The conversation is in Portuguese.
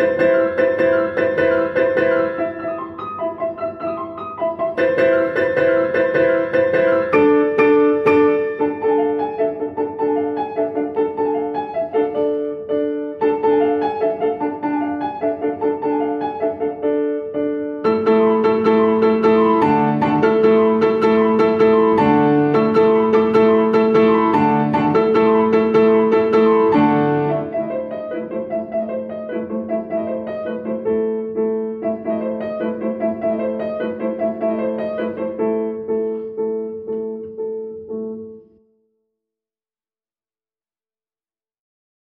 Música